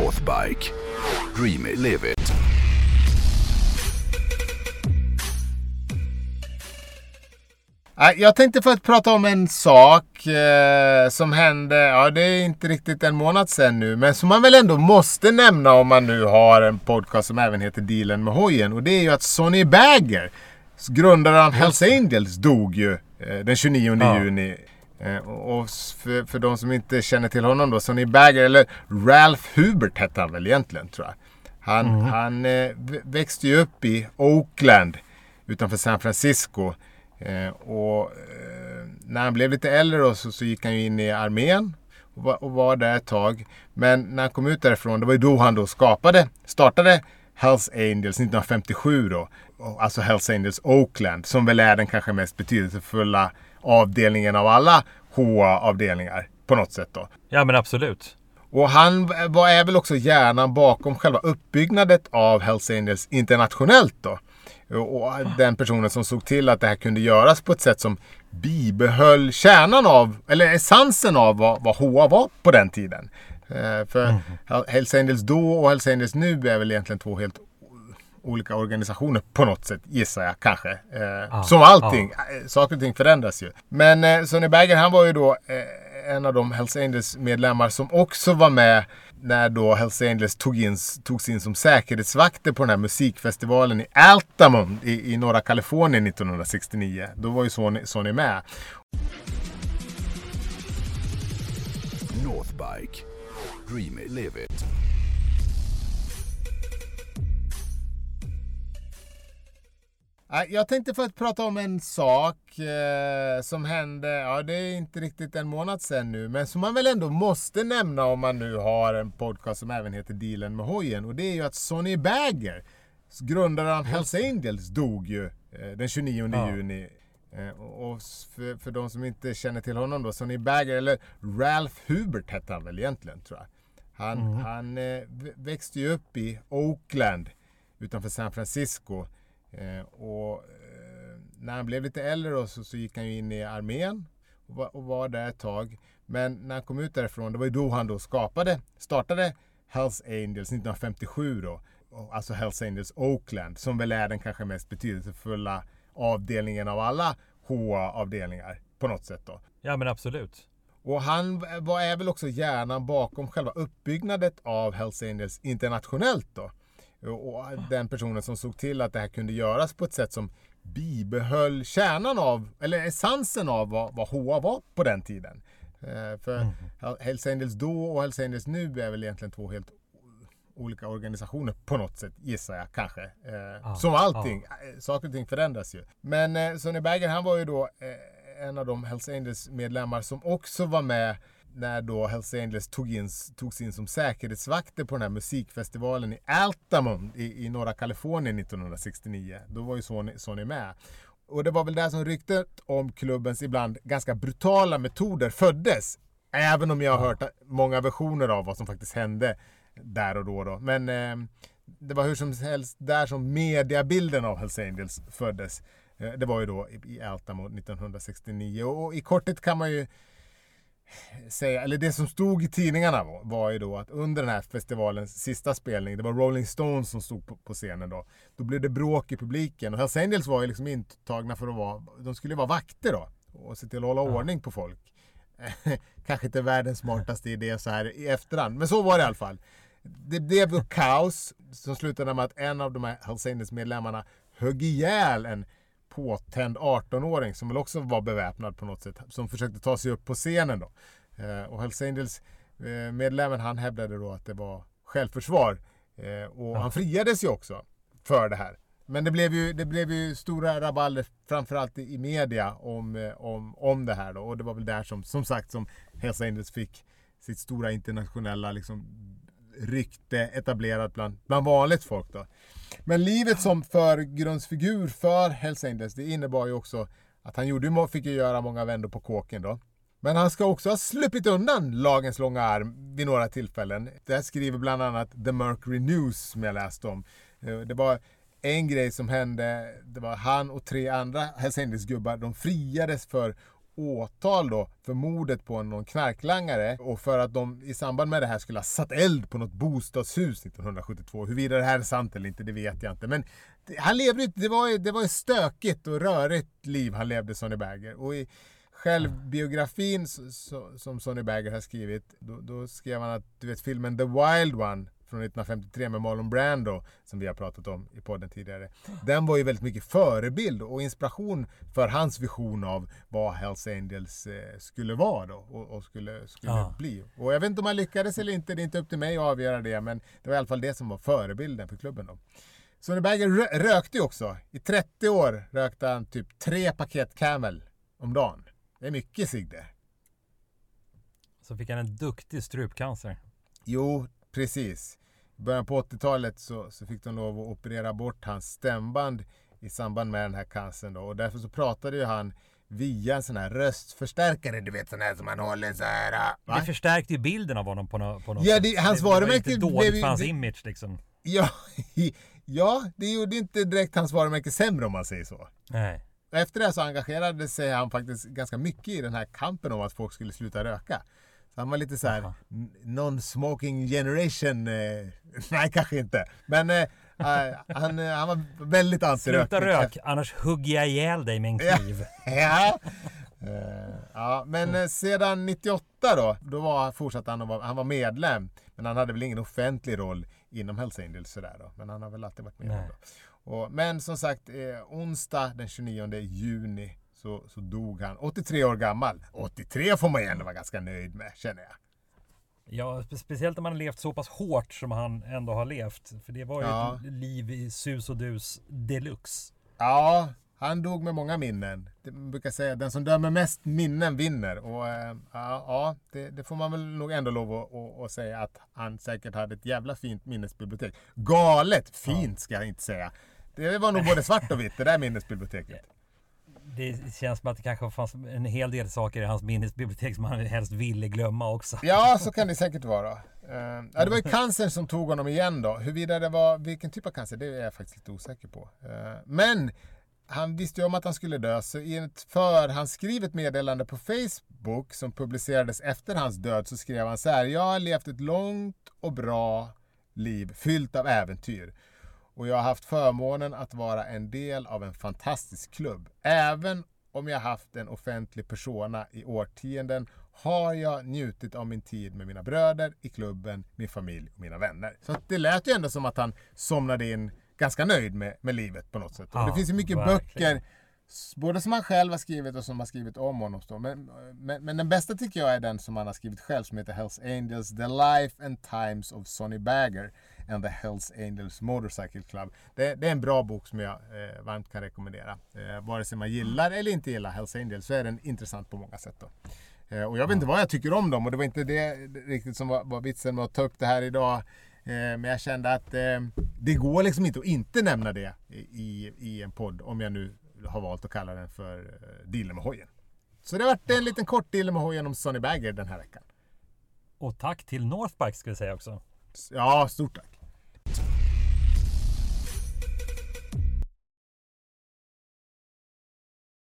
Northbike. Dream it, live it. Jag tänkte först prata om en sak eh, som hände, ja det är inte riktigt en månad sedan nu, men som man väl ändå måste nämna om man nu har en podcast som även heter Dealen med hojen. Och det är ju att Sonny Bagger, grundaren av Hells Angels, dog ju eh, den 29 ja. juni. Eh, och för, för de som inte känner till honom då, Sonny Bagger, eller Ralph Hubert hette han väl egentligen tror jag. Han, mm. han eh, växte ju upp i Oakland utanför San Francisco. Eh, och när han blev lite äldre då, så, så gick han ju in i armén och var, och var där ett tag. Men när han kom ut därifrån, det var ju då han då skapade, startade Hells Angels 1957 då. Alltså Hells Angels Oakland, som väl är den kanske mest betydelsefulla avdelningen av alla HA-avdelningar på något sätt då. Ja men absolut. Och han var, är väl också hjärnan bakom själva uppbyggnadet av Hells Angels internationellt då. Och den personen som såg till att det här kunde göras på ett sätt som bibehöll kärnan av, eller essensen av vad, vad HA var på den tiden. Eh, för mm. Hells Angels då och Hells Angels nu är väl egentligen två helt olika organisationer på något sätt, gissar jag kanske. Eh, ah, som allting, ah. saker och ting förändras ju. Men eh, Sonny Berger han var ju då eh, en av de Hells Angels medlemmar som också var med när då Hells Angels tog in, togs in som säkerhetsvakter på den här musikfestivalen i Altamont i, i norra Kalifornien 1969. Då var ju Sony, Sony med. Northbike. Dream it, live it. Jag tänkte först prata om en sak eh, som hände, ja det är inte riktigt en månad sedan nu, men som man väl ändå måste nämna om man nu har en podcast som även heter Dealen med hojen. Och det är ju att Sonny Bagger, grundaren av Hells Angels, dog ju eh, den 29 ja. juni. Eh, och för, för de som inte känner till honom då, Sonny Bagger, eller Ralph Hubert hette han väl egentligen tror jag. Han, mm. han eh, växte ju upp i Oakland utanför San Francisco. Eh, och eh, när han blev lite äldre då, så, så gick han in i armén och var, och var där ett tag. Men när han kom ut därifrån, det var ju då han då skapade, startade Hells Angels 1957 då. Alltså Hells Angels Oakland, som väl är den kanske mest betydelsefulla avdelningen av alla HA-avdelningar på något sätt då. Ja men absolut. Och han var, är väl också hjärnan bakom själva uppbyggnadet av Hells Angels internationellt då. Och den personen som såg till att det här kunde göras på ett sätt som bibehöll kärnan av, eller essensen av vad, vad HA var på den tiden. Eh, för mm. Hells Angels då och Hells Angels nu är väl egentligen två helt olika organisationer på något sätt, gissar jag kanske. Eh, ah, som allting, ah. Saker och ting förändras ju. Men eh, Sonny Berger han var ju då eh, en av de Hells Angels medlemmar som också var med när då Hells Angels tog in, togs in som säkerhetsvakter på den här musikfestivalen i Altamont i, i norra Kalifornien 1969. Då var ju Sony, Sony med. Och det var väl där som ryktet om klubbens ibland ganska brutala metoder föddes. Även om jag har hört många versioner av vad som faktiskt hände där och då. då. Men eh, det var hur som helst där som mediabilden av Hells Angels föddes. Eh, det var ju då i, Altamont 1969. Och, och i korthet kan man ju säga, eller det som stod i tidningarna var, var ju då att under den här festivalens sista spelning, det var Rolling Stones som stod på, på, scenen då. Då blev det bråk i publiken och Hells Angels var ju liksom intagna för att vara, de skulle vara vakter då och se till att hålla ordning på folk. Kanske inte världens smartaste idé så här i efterhand, men så var det i alla fall. Det blev kaos som slutade med att en av de här Hells Angels medlemmarna högg ihjäl en påtänd 18-åring som väl också var beväpnad på något sätt. Som försökte ta sig upp på scenen då. Eh, och Hells Angels eh, medlemmen han hävdade då att det var självförsvar. Eh, och han friades ju också för det här. Men det blev ju, det blev ju stora rabalder framförallt i, i media om, om, om det här då. Och det var väl där som, som sagt, som Hells Angels fick sitt stora internationella liksom, rykte etablerat bland, bland vanligt folk. Då. Men livet som förgrundsfigur för Hells Angels, det innebar ju också att han gjorde, fick ju göra många vändor på kåken då. Men han ska också ha sluppit undan lagens långa arm vid några tillfällen. Det skriver bland annat The Mercury News som jag läste om. Eh, det var en grej som hände. Det var han och tre andra Hells Angels-gubbar. De friades för åtal då för mordet på någon knarklangare och för att de i samband med det här skulle ha satt eld på något bostadshus 1972. Huruvida det här är sant eller inte, det vet jag inte. Men han levde det var det var ett stökigt och rörigt liv han levde, Sonny Bagger. Och i självbiografin som Sonny Bagger har skrivit, då, då skrev han att du vet filmen The Wild One från 1953 med Marlon Brando som vi har pratat om i podden tidigare. Den var ju väldigt mycket förebild och inspiration för hans vision av vad Hells Angels eh, skulle vara då och, och skulle, skulle ja. bli. Och jag vet inte om han lyckades eller inte, det är inte upp till mig att avgöra det men det var i alla fall det som var förebilden för klubben då. Sonny Bagger rökte ju också. I 30 år rökte han typ tre paket Camel om dagen. Det är mycket cigg det. Så fick han en duktig strupcancer. Jo, precis. Början på 80-talet så, så fick de lov att operera bort hans stämband i samband med den här cancern då. Och därför så pratade ju han via en sån här röstförstärkare, du vet sån här som man håller så här. Ah, va? Det förstärkte ju bilden av honom på, no på något ja, det, sätt. Hans varumärke blev... dåligt för hans image liksom. Ja, ja, det gjorde inte direkt hans varumärke sämre om man säger så. Nej. Efter det så engagerade sig han faktiskt ganska mycket i den här kampen om att folk skulle sluta röka. Så han var lite så här non-smoking generation. Eh, nej, kanske inte. Men eh, han, eh, han var väldigt antirökning. Sluta rök, annars hugger jag ihjäl dig med en kniv. ja. Ja, men uh, sedan 98 då, då var, fortsatte han vara, han var medlem. Men han hade väl ingen offentlig roll inom Hells Angels sådär då. Men han har väl alltid varit medlem då. Och, men som sagt, eh, onsdag den 29 juni så, så dog han. 83 år gammal. 83 får man ju ändå vara ganska nöjd med, känner jag. Ja, speciellt om man levt så pass hårt som han ändå har levt. För det var ju ja. ett liv i sus och dus deluxe. Ja, han dog med många minnen. Man brukar säga den som dör med mest minnen vinner. Och äh, ja, det, det, får man väl nog ändå lov att, att, att, säga att han säkert hade ett jävla fint minnesbibliotek. Galet fint ska jag inte säga. Det var nog både svart och vitt det där minnesbiblioteket. Det känns som att det kanske fanns en hel del saker i hans minnesbibliotek som han helst ville glömma också. Ja, så kan det säkert vara. Uh, ja, det var ju cancern som tog honom igen då. Huruvida det var vilken typ av cancer, det är jag faktiskt lite osäker på. Uh, men han visste ju om att han skulle dö, så i ett förhandsskrivet meddelande på Facebook som publicerades efter hans död så skrev han så här. Jag har levt ett långt och bra liv fyllt av äventyr och jag har haft förmånen att vara en del av en fantastisk klubb. Även om jag haft en offentlig persona i årtionden har jag njutit av min tid med mina bröder i klubben, min familj och mina vänner. Så det lät ju ändå som att han somnade in ganska nöjd med, med livet på något sätt. Ja, det finns ju mycket verkligen. böcker Både som han själv har skrivit och som har skrivit om honom. Men, men, men, den bästa tycker jag är den som han har skrivit själv som heter Hells Angels The Life and Times of Sonny Bagger and the Hells Angels Motorcycle Club. Det, det är en bra bok som jag eh, varmt kan rekommendera. Eh, vare sig man gillar eller inte gillar Hells Angels så är den intressant på många sätt. Då. Eh, och jag vet inte vad jag tycker om dem och det var inte det riktigt som var, var vitsen med att ta upp det här idag. Eh, men jag kände att eh, det går liksom inte att inte nämna det i, i en podd om jag nu har valt att kalla den för uh, Dealen med hojen. Så det har varit en liten kort hojen om Sonny Bagger den här veckan. Och tack till Northbike ska vi säga också. Ja, stort tack.